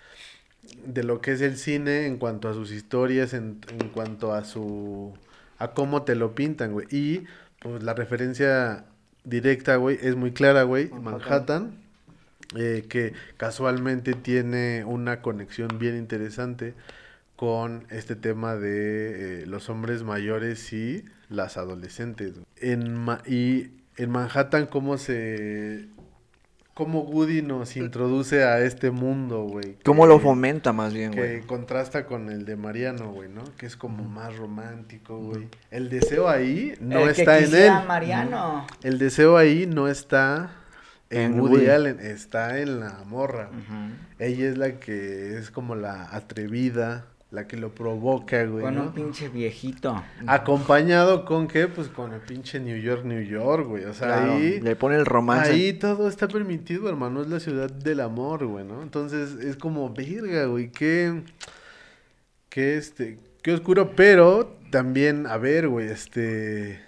de lo que es el cine en cuanto a sus historias, en, en cuanto a su a cómo te lo pintan, güey. Y pues la referencia directa, güey, es muy clara, güey, Manhattan, eh, que casualmente tiene una conexión bien interesante con este tema de eh, los hombres mayores y las adolescentes. En Ma- y en Manhattan cómo se cómo Woody nos introduce a este mundo, güey. ¿Cómo que- lo fomenta más bien, que güey? contrasta con el de Mariano, güey, ¿no? Que es como más romántico, güey. El deseo ahí no El que está en él. Mariano. El deseo ahí no está en, En Woody, Woody. Allen, está en la morra. Ella es la que es como la atrevida, la que lo provoca, güey, Con ¿no? un pinche viejito. Acompañado con qué? Pues con el pinche New York, New York, güey. O sea, Claro, ahí... le pone el romance. Ahí todo está permitido, hermano. Es la ciudad del amor, güey, ¿no? Entonces es como, verga, güey, qué. Qué este. Qué oscuro, pero también, a ver, güey, este.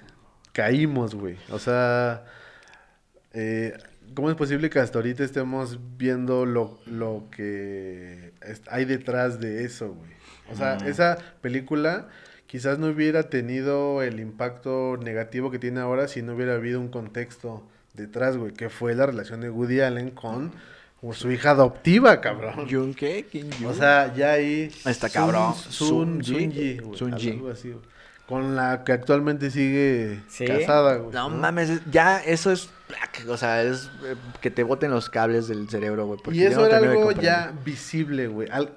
Caímos, güey. O sea. eh, ¿Cómo es posible que hasta ahorita estemos viendo lo, lo que hay detrás de eso, güey? O sea, esa película quizás no hubiera tenido el impacto negativo que tiene ahora si no hubiera habido un contexto detrás, güey, que fue la relación de Woody Allen con, con su hija adoptiva, cabrón. ¿Jun qué? ¿Quién? O sea, ya ahí... Está Sun- cabrón. Sun, Sunji. Sunji, güey, Sunji. algo así, güey. Con la que actualmente sigue ¿Sí? casada, güey. No mames, es- ya eso es. O sea, es eh, que te boten los cables del cerebro, güey. Y eso no era algo ya visible, güey. Al-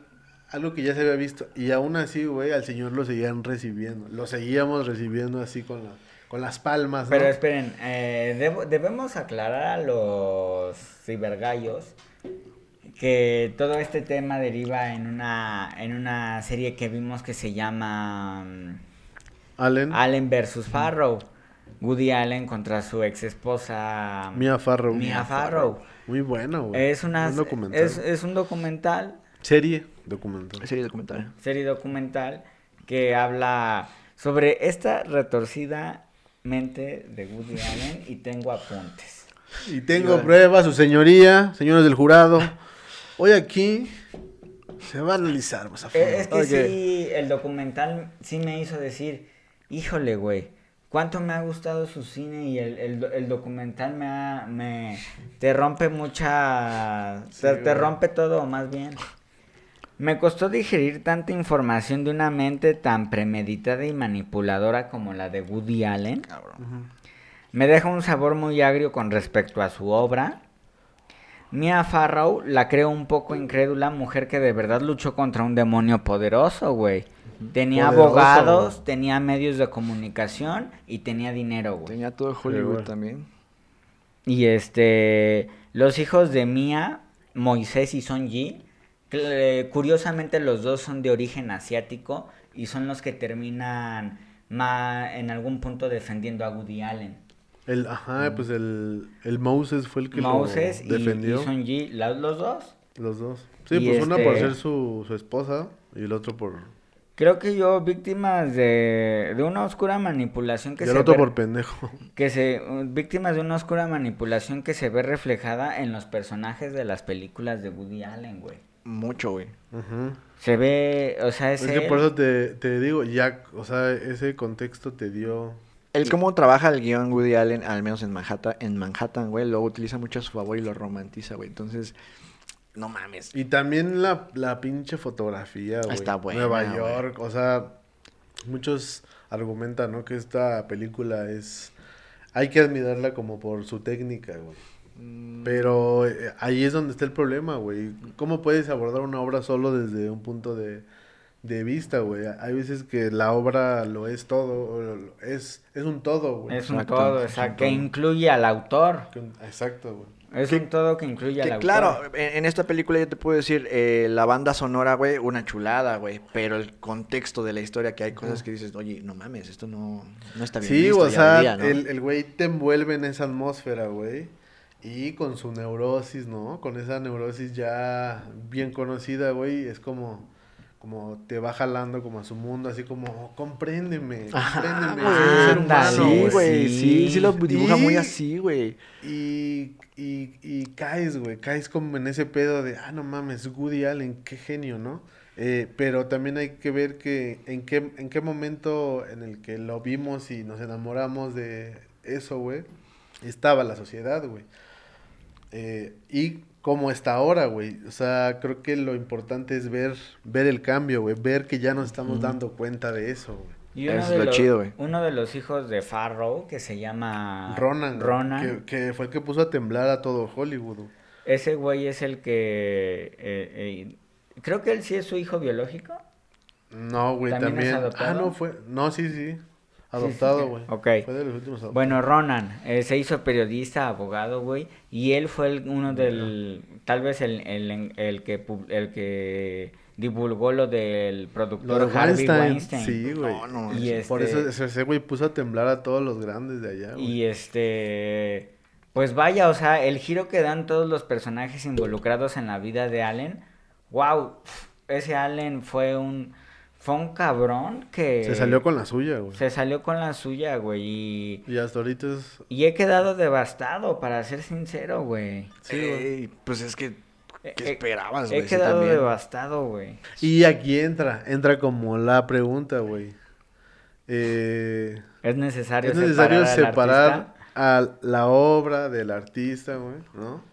algo que ya se había visto. Y aún así, güey, al señor lo seguían recibiendo. Lo seguíamos recibiendo así con, la- con las palmas, ¿no? Pero esperen, eh, debo- debemos aclarar a los cibergallos que todo este tema deriva en una, en una serie que vimos que se llama mm, Allen, Allen vs. Farrow. Woody Allen contra su ex esposa Mia Farrow. Mia Farrow. Muy bueno, güey. Es, una, Un documental. es, es un documental, Serie documental. Serie documental. serie documental, que habla sobre esta retorcida mente de Woody Allen y tengo apuntes. Y tengo pruebas, su señoría, señores del jurado. Hoy aquí se va a analizar más a fondo. Eh, Es que Ok. sí, el documental sí me hizo decir, híjole, güey, cuánto me ha gustado su cine y el, el, el documental me ha, me, te rompe mucha, te, te güey. rompe todo más bien. Me costó digerir tanta información de una mente tan premeditada y manipuladora como la de Woody Allen. Me deja un sabor muy agrio con respecto a su obra. Mia Farrow la creo un poco incrédula, mujer que de verdad luchó contra un demonio poderoso, güey. Tenía Poderoso, abogados, güey. tenía medios de comunicación y tenía dinero, güey. Tenía todo Hollywood también. Y este, los hijos de Mia, Moisés y Son Que, curiosamente los dos son de origen asiático y son los que terminan en algún punto defendiendo a Woody Allen. El, ajá, pues el, el Moses fue el que Moses lo y, defendió. y Son Yi, la- los dos. Los dos. Sí, Y pues una por este- ser su, su esposa y el otro por... Creo que yo víctimas de, de una oscura manipulación que y se el otro ve- por pendejo. que se víctimas de una oscura manipulación que se ve reflejada en los personajes de las películas de Woody Allen, güey. Mucho, güey. Se ve, o sea, es, Es que por eso te, te digo, ya, o sea, ese contexto te dio... El cómo trabaja el guion Woody Allen, al menos en Manhattan, en Manhattan, güey, lo utiliza mucho a su favor y lo romantiza, güey. Entonces, no mames. Y también la, la pinche fotografía, güey. Está buena, Nueva güey. York, o sea, muchos argumentan, ¿no? Que esta película es... Hay que admirarla como por su técnica, güey. Mm, Pero eh, ahí es donde está el problema, güey. ¿Cómo puedes abordar una obra solo desde un punto de, de vista, güey? Hay veces que la obra lo es todo, es, es un todo, güey. Es un Exacto, todo, exacto, que incluye al autor. Exacto, güey. Es un todo que incluye al Que autor. claro, en, en esta película yo te puedo decir, eh, la banda sonora, güey, una chulada, güey, pero el contexto de la historia, que hay cosas que dices, oye, no mames, esto no, no está bien Sí, visto o sea, día, ¿no? el, el güey te envuelve en esa atmósfera, güey. Y con su neurosis, ¿no? Con esa neurosis ya bien conocida, güey. Es como, como te va jalando como a su mundo, así como, compréndeme, Ajá, compréndeme. güey. soy un ser Ándale, humano, Sí, güey, sí. sí, sí lo dibuja muy así, güey. Y, y, y caes, güey, caes como en ese pedo de, ah, no mames, Woody Allen, qué genio, ¿no? Eh, pero también hay que ver que en qué, en qué momento en el que lo vimos y nos enamoramos de eso, güey, estaba la sociedad, güey. Eh, y cómo está ahora, güey. O sea, creo que lo importante es ver, ver el cambio, güey, ver que ya nos estamos dando cuenta de eso, güey. Y uno Eso de es lo los, chido, güey. Uno de los hijos de Farrow, que se llama Ronan, Ronan. Que, que fue el que puso a temblar a todo Hollywood. güey. Ese güey es el que... eh, eh, creo que él sí es su hijo biológico. No, güey, ¿También también. Ah, no fue. No, sí, sí. Sí, Adoptado, sí. güey. Ok. Fue de los últimos adoptados. Bueno, Ronan eh, se hizo periodista, abogado, güey, y él fue el- uno del, tal vez el, el, el que el que divulgó lo del productor Lo de Harvey Weinstein. Weinstein. Sí, güey. No, no, Y Por este- eso ese- ese güey puso a temblar a todos los grandes de allá, güey. Y este, pues vaya, o sea, el giro que dan todos los personajes involucrados en la vida de Allen, wow, ese Allen fue un, fue un cabrón que Se salió con la suya, güey. se salió con la suya, güey, y, Y hasta ahorita es. y he quedado devastado, para ser sincero, güey. Sí. Ey, pues es que, ¿qué He- esperabas, He güey? Sí, quedado también. devastado, güey. Y aquí entra, entra como la pregunta, güey. Eh, Es necesario es necesario separar, a la obra del artista, güey, ¿no?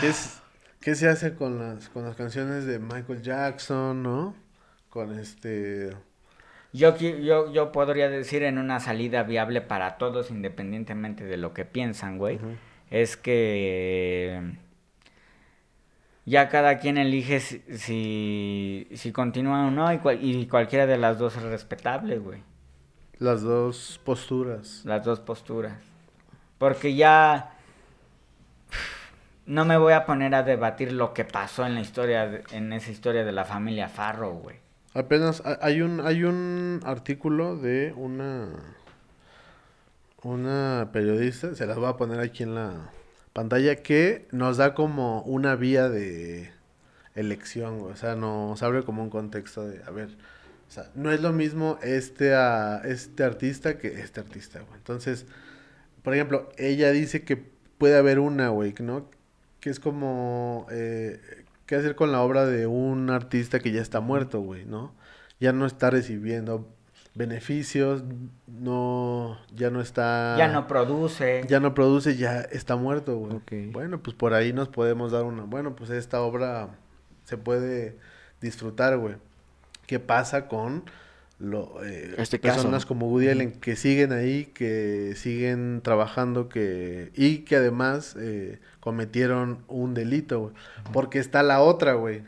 ¿Qué, es- qué se hace con las, con las canciones de Michael Jackson, ¿no? Con este... Yo, yo, yo podría decir en una salida viable para todos, independientemente de lo que piensan, güey, es que ya cada quien elige si, si, si continúa o no, y, cual- y cualquiera de las dos es respetable, güey, Las dos posturas. las dos posturas. Porque ya no me voy a poner a debatir lo que pasó en la historia, en esa historia de la familia Farrow, güey. Apenas ha- hay un hay un artículo de una una periodista, se las voy a poner aquí en la pantalla que nos da como una vía de elección, o sea, nos abre como un contexto de, a ver, o sea, no es lo mismo este a este artista que este artista, güey. Entonces, por ejemplo, ella dice que puede haber una, güey, ¿no? Que es como, eh, ¿qué hacer con la obra de un artista que ya está muerto, güey, ¿no? Ya no está recibiendo beneficios, no, ya no está... Ya no produce. Ya no produce, ya está muerto, güey. Bueno, pues por ahí nos podemos dar una... Bueno, pues esta obra se puede disfrutar, güey. ¿Qué pasa con lo, eh, Este caso, personas como Woody Allen que siguen ahí, que siguen trabajando que y que además eh, cometieron un delito, güey? Porque está la otra, güey.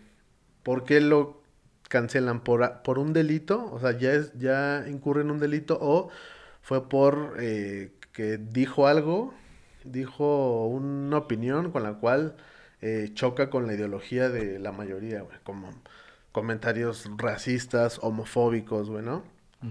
¿Por qué lo cancelan? ¿Por, por un delito? O sea, ya, es, ya incurre en un delito o fue por eh, que dijo algo, dijo una opinión con la cual eh, choca con la ideología de la mayoría, güey, como comentarios racistas, homofóbicos, güey, ¿no?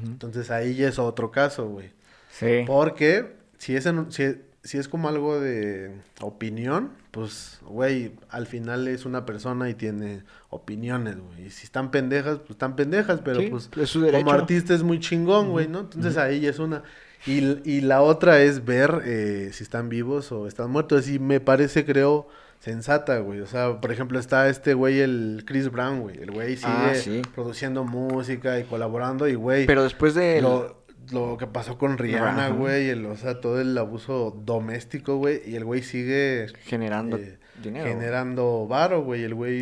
Entonces ahí ya es otro caso, güey. Sí. Porque si es, en- si, si es como algo de opinión, pues, güey, al final es una persona y tiene opiniones, güey. Y si están pendejas, pues están pendejas, pero Sí, pues es su derecho. como artista es muy chingón, güey, ¿no? Entonces ahí es una... Y, y la otra es ver eh, si están vivos o están muertos. Y me parece, creo, sensata, güey. O sea, por ejemplo, está este güey, el Chris Brown, güey. El güey sigue Ah, sí. produciendo música y colaborando y, güey... Pero después de... Lo, lo que pasó con Rihanna, güey, el- o sea, todo el abuso doméstico, güey, y el güey sigue Generando eh, dinero. generando varo, güey, el güey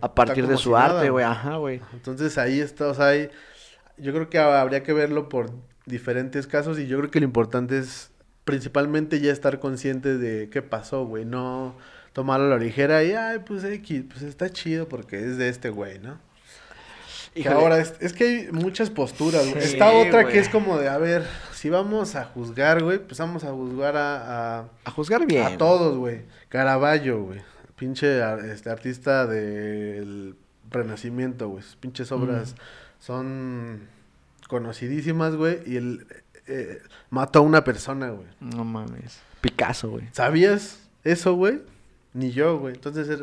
A partir de su nada, arte, güey. Ajá, güey. Entonces ahí está, o sea, yo creo que habría que verlo por diferentes casos y yo creo que lo importante es principalmente ya estar consciente de qué pasó, güey, no tomarlo a la ligera y, ay, pues, X, pues está chido porque es de este güey, ¿no? Híjole. ahora, es, es que hay muchas posturas, güey. Sí, Está otra güey. que es como de, a ver, si vamos a juzgar, güey, pues vamos a juzgar a, a, A juzgar bien. a todos, güey. Caravaggio, güey. Pinche este, artista del Renacimiento, güey. Sus pinches obras son conocidísimas, güey. Y él eh, mató a una persona, güey. No mames. Picasso, güey. ¿Sabías eso, güey? Ni yo, güey. Entonces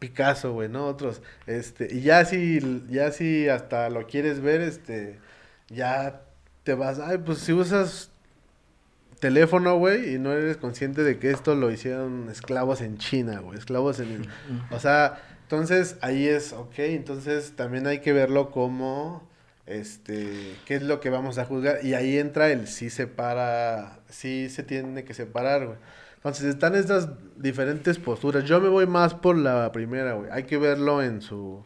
Picasso, güey, ¿no? Otros. Este, y ya si, ya si hasta lo quieres ver, este, ya te vas, ay, pues si usas teléfono, güey, y no eres consciente de que esto lo hicieron esclavos en China, güey, esclavos en... o sea, entonces ahí es, ok, entonces también hay que verlo como, este, qué es lo que vamos a juzgar, y ahí entra el sí separa, sí se tiene que separar, güey. Entonces están estas diferentes posturas. Yo me voy más por la primera, güey. Hay que verlo en su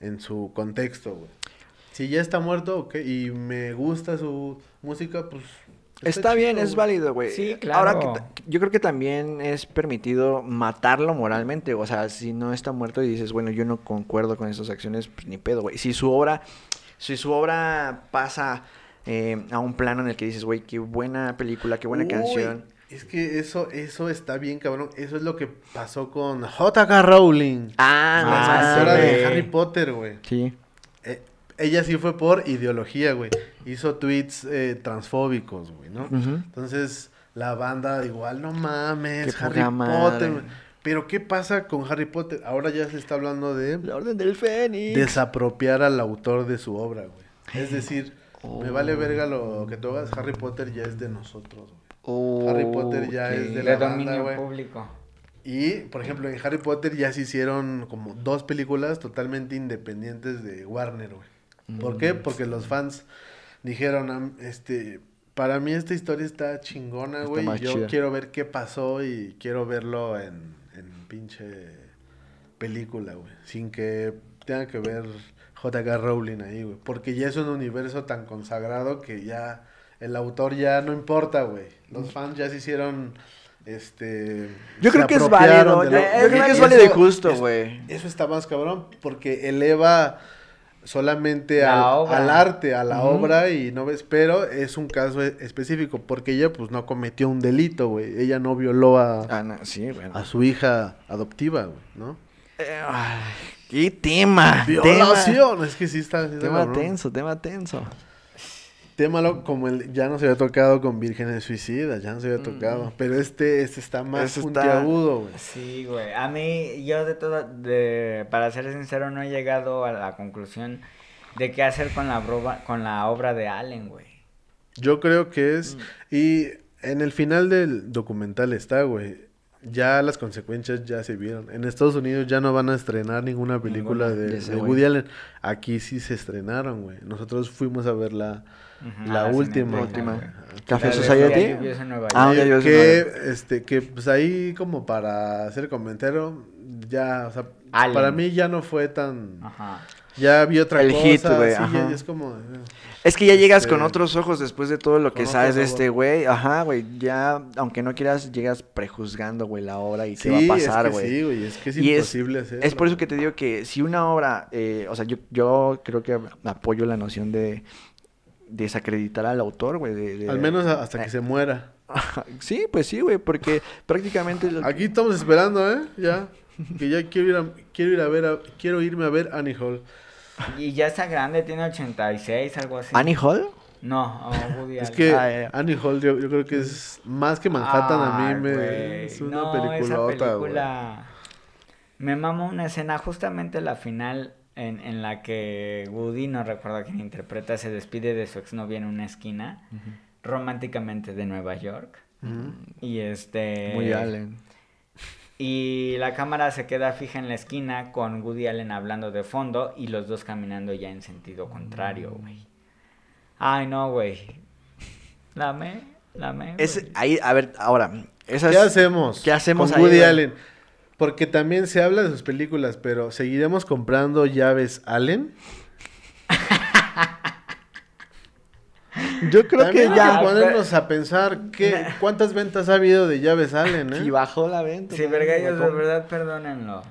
en su contexto, güey. Si ya está muerto, ok, y me gusta su música, pues Está, bien, chido, es güey. válido, güey. Sí, Ahora, claro. que ta- yo creo que también es permitido matarlo moralmente. O sea, si no está muerto y dices, bueno, yo no concuerdo con esas acciones, pues ni pedo, güey. Si su obra, si su obra pasa eh, a un plano en el que dices, güey, qué buena película, qué buena Uy, canción. Es que eso, eso está bien, cabrón. Eso es lo que pasó con J.K. Rowling. Ah, la escritora de Harry Potter, güey. Sí. Eh, ella sí fue por ideología, güey. Hizo tweets eh, transfóbicos, güey, ¿no? Entonces, la banda igual, no mames, Qué Harry madre. Potter. Pero, ¿qué pasa con Harry Potter? Ahora ya se está hablando de La Orden del Fénix. desapropiar al autor de su obra, güey. Es decir, me vale Oh. verga lo que tú hagas, Harry Potter ya es de nosotros, güey. Oh, Harry Potter ya es de De la banda, dominio güey. público. Y, por ejemplo, en Harry Potter ya se hicieron como dos películas totalmente independientes de Warner, güey. ¿Por qué? Porque los fans dijeron, "Am- este, para mí esta historia está chingona, Está güey. Yo chida". quiero ver qué pasó y quiero verlo en, en pinche película, güey. Sin que tenga que ver J.K. Rowling ahí, güey. Porque ya es un universo tan consagrado que ya el autor ya no importa, güey. Los fans ya se hicieron, este... Yo creo que es válido. Yo, yo creo que es válido y justo, güey. Eso está más cabrón porque eleva solamente La al, arte, a la obra y no ves, pero es un caso e- específico porque ella pues no cometió un delito, güey. Ella no violó a, Ah, no, sí, bueno. a su hija adoptiva, güey, ¿no? Eh, ay, ¡Qué tema! Violación, es que sí está, sí Tema, está tema cabrón. tenso, tema tenso. Tema lo- como el ya no se había tocado con vírgenes suicidas, ya no se había tocado, pero este este está más está- puntiagudo, güey. Sí, güey. A mí, yo de todo, de, para ser sincero, no he llegado a la conclusión de qué hacer con la, broba- con la obra de Allen, güey. Yo creo que es. Y en el final del documental está, güey. ya las consecuencias ya se vieron. En Estados Unidos ya no van a estrenar ninguna película Ninguna de, de. Woody Allen. Aquí sí se estrenaron, güey. Nosotros fuimos a ver la, La a última. Última. Café Society. Ah, yo sé, que, este, que pues ahí como para hacer comentario, ya, o sea, para mí ya no fue tan... Ajá. Ya vi otra El cosa, hit, güey, sí, ya- ajá. ya es como... eh, Es que ya llegas Este, con otros ojos después de todo lo que sabes de este güey. Ajá, güey. Ya, aunque no quieras, llegas prejuzgando, güey, la obra y Sí, qué va a pasar, es que güey. sí, güey, es que es Y es- imposible hacerlo. Es por eso que te digo que si una obra, eh, o sea, yo, yo creo que apoyo la noción de desacreditar al autor, güey. de- de- Al menos hasta que Eh. se muera. Sí, pues sí, güey, porque prácticamente... lo- Aquí estamos esperando, ¿eh? Ya. Que ya quiero ir a, quiero ir a ver, a- quiero irme a ver Annie Hall. Y ya está grande, tiene 86, algo así. ¿Annie Hall? No, oh, Woody Es que Ah, ya. Annie Hall yo, yo creo que es más que Manhattan a mí me es una no, peliculota, esa güey. película... Me mama una escena, justamente la final, en, en la que Woody, no recuerdo quién interpreta, se despide de su exnovia en una esquina, románticamente de Nueva York. Y este... Muy Allen. Y la cámara se queda fija en la esquina con Woody Allen hablando de fondo y los dos caminando ya en sentido contrario, güey. Ay, no, güey. La amé, la amé. Es, ahí, a ver, ahora, esas... ¿Qué hacemos? ¿Qué hacemos con ahí, Woody? Allen? Porque también se habla de sus películas, pero ¿seguiremos comprando llaves Allen? Yo creo También que hay ya... que ponernos a pensar qué, cuántas ventas ha habido de llaves Allen, ¿eh? Y bajó la venta. Sí, man, vergallos, de verdad, perdónenlo.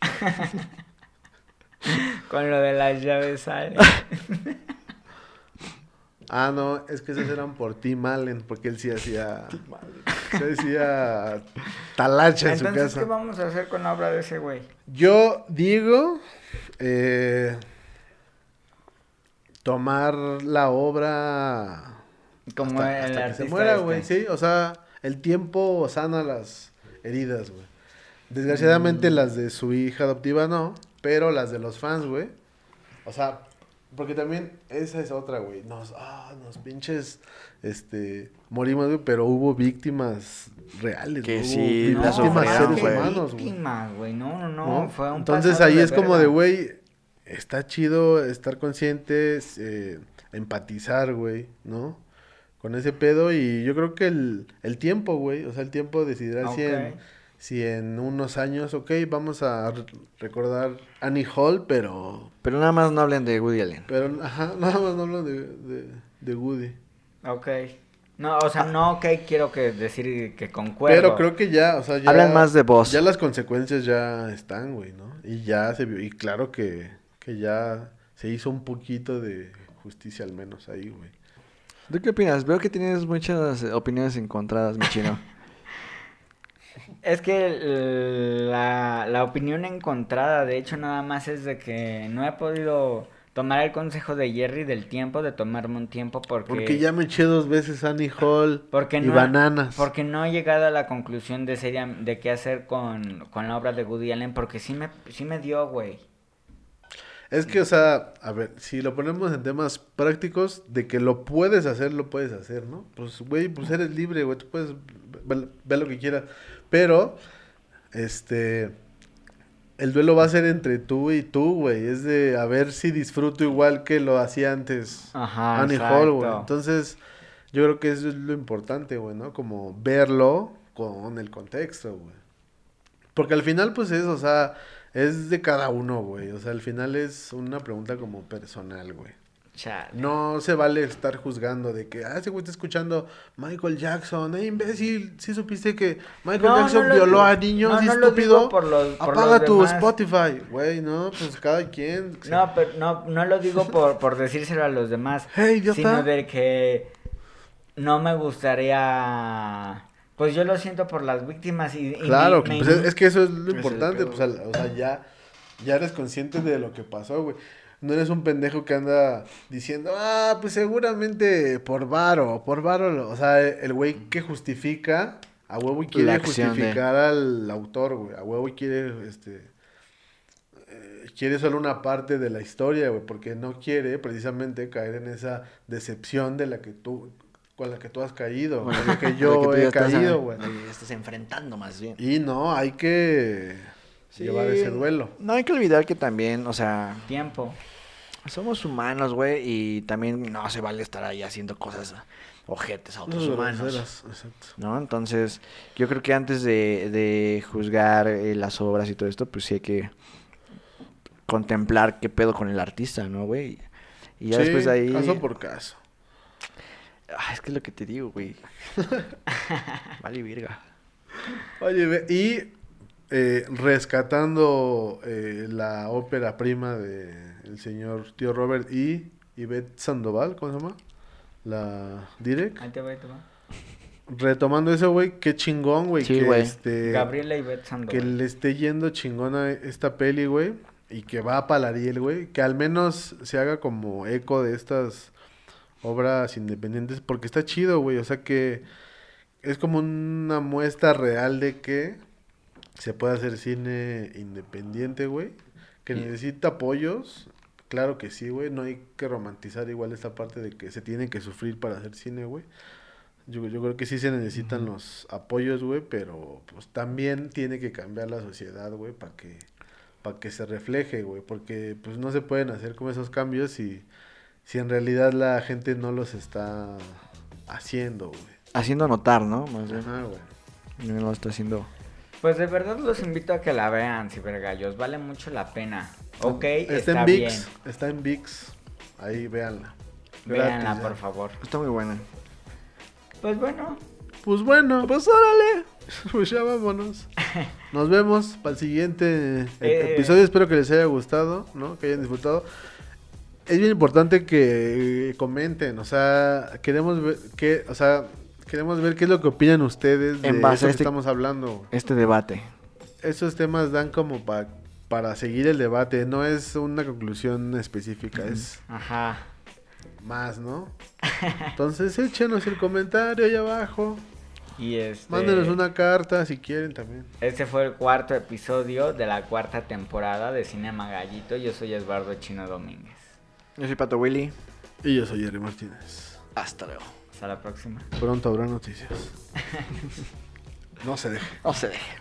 con lo de las llaves sale. Ah, no, es que esos eran por Tim Allen, porque él sí hacía... Se hacía talacha en su Entonces, casa. ¿qué vamos a hacer con la obra de ese güey? Yo digo eh, tomar la obra Como hasta, el hasta que se muera, este. güey, sí, o sea, el tiempo sana las heridas, güey. Desgraciadamente Mm. las de su hija adoptiva no, pero las de los fans, güey. O sea, porque también esa es otra, güey. Nos, ah, nos pinches, este, morimos, güey, pero hubo víctimas reales, Que güey, sí, víctimas seres güey. humanos, güey. víctimas, güey. No, no, no, ¿no? fue un Entonces ahí es como de, güey, está chido estar conscientes, eh, empatizar, güey, ¿no? Con ese pedo y yo creo que el, el tiempo, güey, o sea, el tiempo decidirá si, en. Si en unos años, ok, vamos a re- recordar Annie Hall, pero, Pero nada más no hablen de Woody Allen. pero, ajá, nada más no hablo de, de, de Woody. Ok. No, o sea, no, ok, quiero que decir que concuerdo. Pero creo que ya, o sea, ya... Hablan más de vos. Ya las consecuencias ya están, güey, ¿no? Y ya se vio, y claro que, que ya se hizo un poquito de justicia al menos ahí, güey. ¿Tú qué opinas? Veo que tienes muchas eh, opiniones encontradas, mi chino. Es que la, la opinión encontrada, de hecho, nada más es de que no he podido tomar el consejo de Jerry del tiempo, de tomarme un tiempo porque... Porque ya me eché dos veces Annie Hall porque y no, bananas. Porque no he llegado a la conclusión de seria, de qué hacer con, con la obra de Woody Allen, porque sí me, sí me dio, güey. Es que, o sea, a ver, si lo ponemos en temas prácticos, de que lo puedes hacer, lo puedes hacer, ¿no? Pues, güey, pues eres libre, güey, tú puedes ver, ver lo que quieras. Pero, este, el duelo va a ser entre tú y tú, güey. Es de a ver si disfruto igual que lo hacía antes Ajá, Annie Hall, güey. Entonces, yo creo que eso es lo importante, güey, ¿no? Como verlo con el contexto, güey. Porque al final, pues es, o sea, es de cada uno, güey. O sea, al final es una pregunta como personal, güey. Chale. No se vale estar juzgando de que, ah, ese güey está escuchando Michael Jackson. Eh, imbécil, ¿sí supiste que Michael No, Jackson no violó a niños no, lo estúpido? digo por los- por Apaga los tu demás. Spotify. Güey, no, pues cada quien. No, pero no, no lo digo por, por decírselo a los demás, Hey, sino de que no me gustaría... Pues yo lo siento por las víctimas y... y Claro, me- me pues es, que eso es lo es importante, pues, o sea, ya, ya eres consciente de lo que pasó, güey. No eres un pendejo que anda diciendo, ah, pues seguramente por varo, por varo, lo-". o sea, el güey que justifica, a huevo y quiere de- justificar al autor, güey, a huevo y quiere, este, eh, quiere solo una parte de la historia, güey, porque no quiere precisamente caer en esa decepción de la que tú, con la que tú has caído, Bueno, con la que yo he caído, güey. Estás enfrentando más bien. Y no, hay que llevar ese duelo. No hay que olvidar que también, o sea, Tiempo. Somos humanos, güey, y también no se vale estar ahí haciendo cosas ojetes a otros Los humanos. exacto. ¿No? Entonces, yo creo que antes de, de juzgar eh, las obras y todo esto, pues sí hay que contemplar qué pedo con el artista, ¿no, güey? Y ya Sí, después de ahí... Caso por caso. Ah, es que es lo que te digo, güey. vale, virga. Oye, y eh, rescatando eh, la ópera prima de el señor tío Robert y Ivette Sandoval, ¿cómo se llama? La Direct. Ahí te va, ahí te va. Retomando eso, güey, qué chingón, güey, Sí, que güey. este Gabriela Ivette Sandoval. que le esté yendo chingona esta peli, güey, y que va a Palariel, güey, que al menos se haga como eco de estas obras independientes, porque está chido, güey, o sea que es como una muestra real de que se puede hacer cine independiente, güey, que necesita apoyos, claro que sí, güey, no hay que romantizar igual esta parte de que se tiene que sufrir para hacer cine, güey. Yo, yo creo que sí se necesitan los apoyos, güey, pero pues también tiene que cambiar la sociedad, güey, para que para que se refleje, güey, porque pues no se pueden hacer como esos cambios si si en realidad la gente no los está haciendo, güey. Haciendo notar, ¿no? Más bien. Ajá, güey. No lo está haciendo. Pues de verdad los invito a que la vean, cibergallos. Vale mucho la pena. Ok, está, está, en bien. VIX, está en VIX. Ahí véanla. Véanla, Gratis, ya. por favor. Está muy buena. Pues bueno, Pues bueno, pues órale. Pues ya vámonos. Nos vemos para el siguiente e- Eh. episodio. Espero que les haya gustado, ¿no? Que hayan disfrutado. Es bien importante que comenten, o sea, queremos ver qué, o sea, queremos ver qué es lo que opinan ustedes de En base eso a que este- estamos hablando. Este debate. Esos temas dan como pa- para seguir el debate, no es una conclusión específica, es ajá. más, ¿no? Entonces échenos el comentario ahí abajo. Y este. Mándenos una carta si quieren también. Este fue el cuarto episodio de la cuarta temporada de Cinema Gallito. Yo soy Eduardo Chino Domínguez. Yo soy Pato Willy. Y yo soy Jerry Martínez. Hasta luego. Hasta la próxima. Pronto habrá noticias. No se deje. No se deje.